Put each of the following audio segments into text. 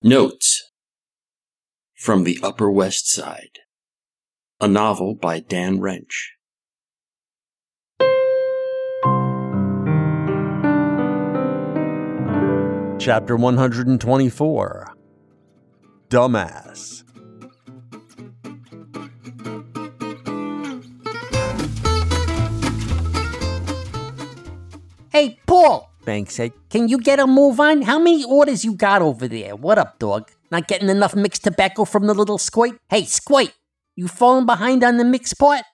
Notes from the Upper West Side, a novel by Dan Wrench. Chapter 124 Dumbass. Hey, Paul, Bang said, can you get a move on? How many orders you got over there? What up, dog? Not getting enough mixed tobacco from the little squirt? Hey, squirt, you falling behind on the mix part?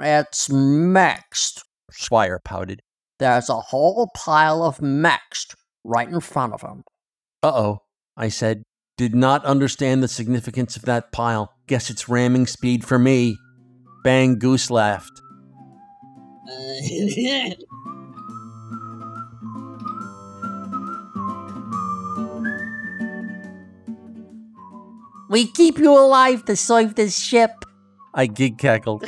It's mixed, Squire pouted. There's a whole pile of mixed right in front of him. Uh oh, I said. Did not understand the significance of that pile. Guess it's ramming speed for me. Bang Goose laughed. We keep you alive to serve this ship. I gig cackled.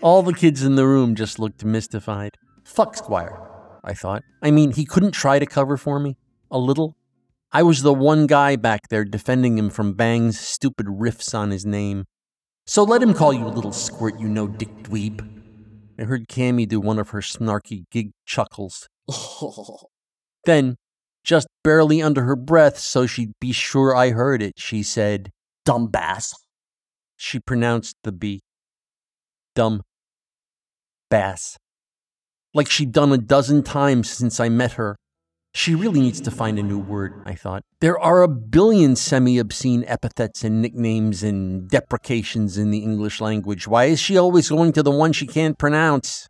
All the kids in the room just looked mystified. Fuck Squire, I thought. I mean, he couldn't try to cover for me? A little? I was the one guy back there defending him from Bang's stupid riffs on his name. So let him call you a little squirt, you know, Dick Dweeb. I heard Cammy do one of her snarky gig chuckles. then, just barely under her breath so she'd be sure I heard it, she said, Dumb bass. She pronounced the B. Dumb. Bass. Like she'd done a dozen times since I met her. She really needs to find a new word, I thought. There are a billion semi obscene epithets and nicknames and deprecations in the English language. Why is she always going to the one she can't pronounce?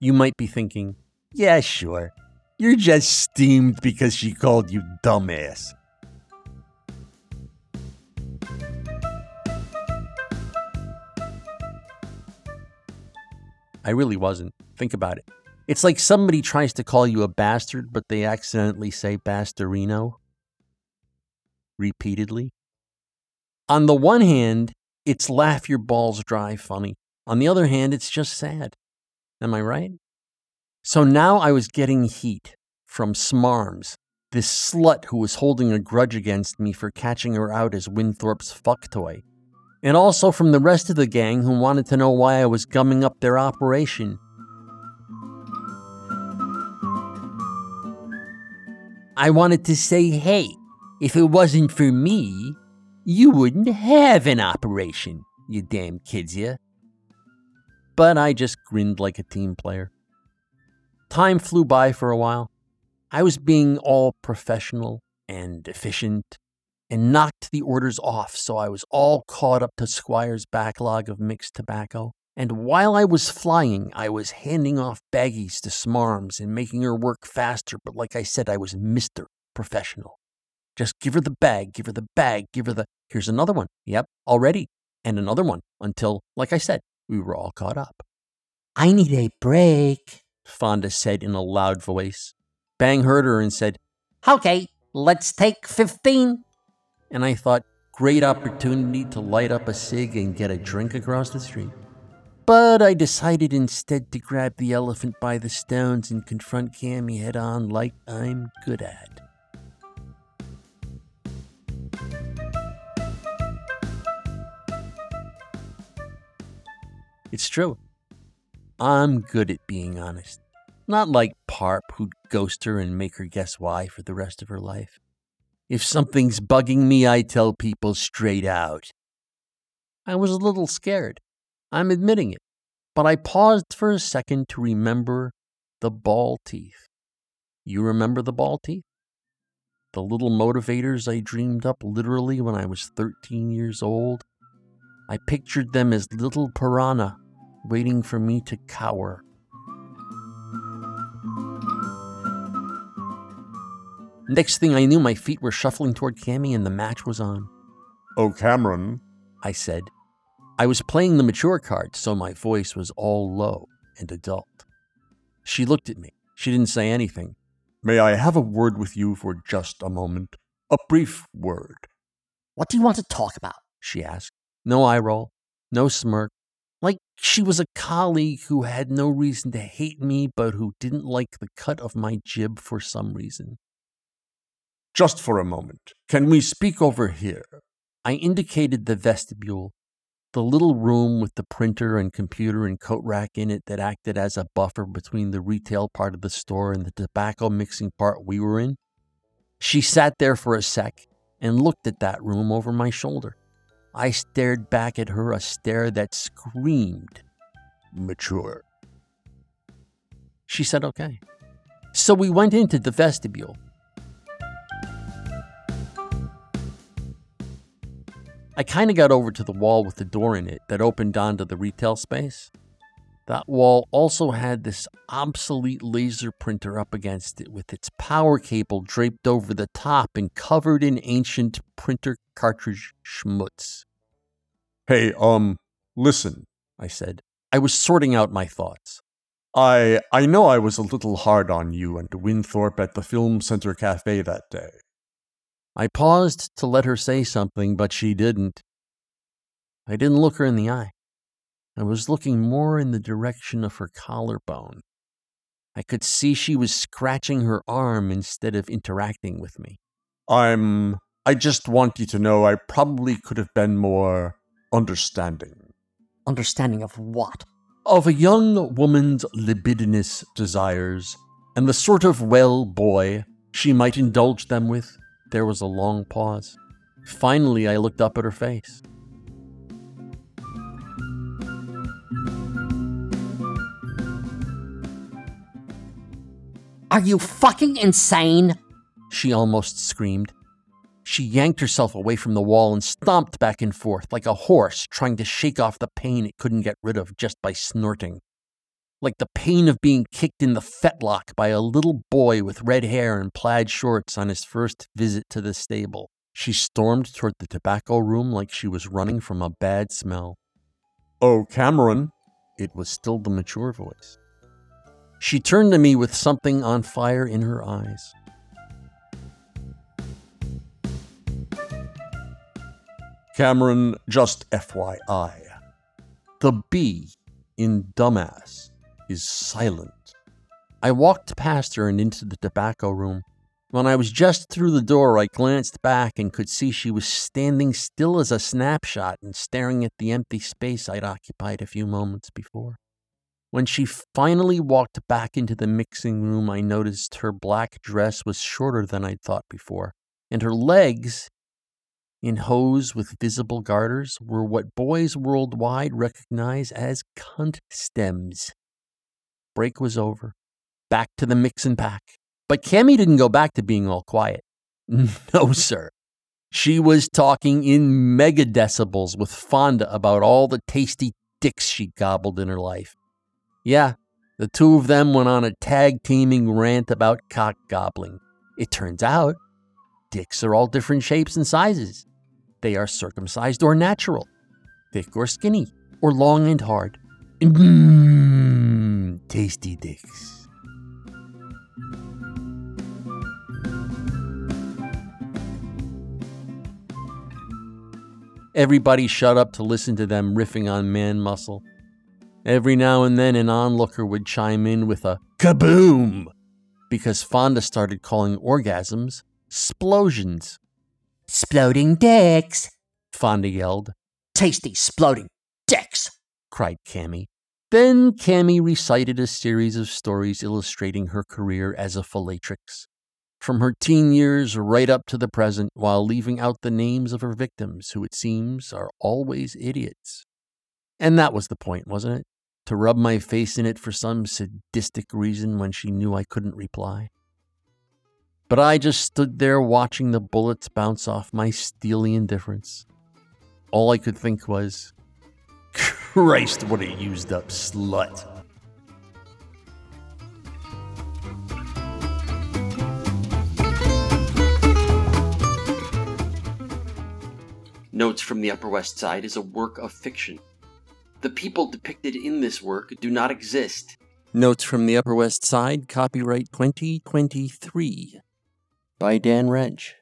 You might be thinking, yeah, sure. You're just steamed because she called you dumbass. I really wasn't. Think about it. It's like somebody tries to call you a bastard, but they accidentally say bastarino repeatedly. On the one hand, it's laugh your balls dry funny. On the other hand, it's just sad. Am I right? So now I was getting heat from Smarms, this slut who was holding a grudge against me for catching her out as Winthorpe's fuck toy, and also from the rest of the gang who wanted to know why I was gumming up their operation. I wanted to say, hey, if it wasn't for me, you wouldn't have an operation, you damn kids, ya. But I just grinned like a team player. Time flew by for a while. I was being all professional and efficient and knocked the orders off, so I was all caught up to Squire's backlog of mixed tobacco. And while I was flying, I was handing off baggies to Smarms and making her work faster, but like I said, I was Mr. Professional. Just give her the bag, give her the bag, give her the. Here's another one. Yep, already. And another one until, like I said, we were all caught up. I need a break, Fonda said in a loud voice. Bang heard her and said, Okay, let's take 15. And I thought, great opportunity to light up a cig and get a drink across the street. But I decided instead to grab the elephant by the stones and confront Cammy head on like I'm good at. It's true. I'm good at being honest. Not like Parp, who'd ghost her and make her guess why for the rest of her life. If something's bugging me, I tell people straight out. I was a little scared. I'm admitting it. But I paused for a second to remember the ball teeth. You remember the ball teeth? The little motivators I dreamed up literally when I was 13 years old? I pictured them as little piranha waiting for me to cower. Next thing I knew, my feet were shuffling toward Cammy and the match was on. Oh, Cameron, I said. I was playing the mature card, so my voice was all low and adult. She looked at me. She didn't say anything. May I have a word with you for just a moment? A brief word. What do you want to talk about? She asked. No eye roll, no smirk, like she was a colleague who had no reason to hate me, but who didn't like the cut of my jib for some reason. just for a moment. Can we speak over here? I indicated the vestibule, the little room with the printer and computer and coat rack in it that acted as a buffer between the retail part of the store and the tobacco mixing part we were in. She sat there for a sec and looked at that room over my shoulder. I stared back at her, a stare that screamed, mature. She said, okay. So we went into the vestibule. I kind of got over to the wall with the door in it that opened onto the retail space. That wall also had this obsolete laser printer up against it with its power cable draped over the top and covered in ancient printer cartridge schmutz. Hey, um, listen, I said. I was sorting out my thoughts. I I know I was a little hard on you and Winthorpe at the Film Center Cafe that day. I paused to let her say something, but she didn't. I didn't look her in the eye. I was looking more in the direction of her collarbone. I could see she was scratching her arm instead of interacting with me. I'm. I just want you to know I probably could have been more understanding. Understanding of what? Of a young woman's libidinous desires and the sort of well boy she might indulge them with. There was a long pause. Finally, I looked up at her face. Are you fucking insane? She almost screamed. She yanked herself away from the wall and stomped back and forth like a horse trying to shake off the pain it couldn't get rid of just by snorting. Like the pain of being kicked in the fetlock by a little boy with red hair and plaid shorts on his first visit to the stable. She stormed toward the tobacco room like she was running from a bad smell. Oh, Cameron. It was still the mature voice. She turned to me with something on fire in her eyes. Cameron, just FYI. The B in dumbass is silent. I walked past her and into the tobacco room. When I was just through the door, I glanced back and could see she was standing still as a snapshot and staring at the empty space I'd occupied a few moments before. When she finally walked back into the mixing room, I noticed her black dress was shorter than I'd thought before, and her legs, in hose with visible garters, were what boys worldwide recognize as cunt stems. Break was over. Back to the mix and pack. But Cammy didn't go back to being all quiet. No, sir. She was talking in megadecibels with Fonda about all the tasty dicks she gobbled in her life. Yeah, the two of them went on a tag teaming rant about cock gobbling. It turns out, dicks are all different shapes and sizes. They are circumcised or natural, thick or skinny, or long and hard. Mmm, tasty dicks. Everybody shut up to listen to them riffing on man muscle. Every now and then, an onlooker would chime in with a kaboom because Fonda started calling orgasms splosions. Exploding dicks. Fonda yelled. Tasty exploding dicks. cried Cammy. Then Cammy recited a series of stories illustrating her career as a fellatrix, from her teen years right up to the present, while leaving out the names of her victims, who it seems are always idiots. And that was the point, wasn't it? To rub my face in it for some sadistic reason when she knew I couldn't reply. But I just stood there watching the bullets bounce off my steely indifference. All I could think was, Christ, what a used up slut. Notes from the Upper West Side is a work of fiction. The people depicted in this work do not exist. Notes from the Upper West Side, copyright 2023 by Dan Wrench.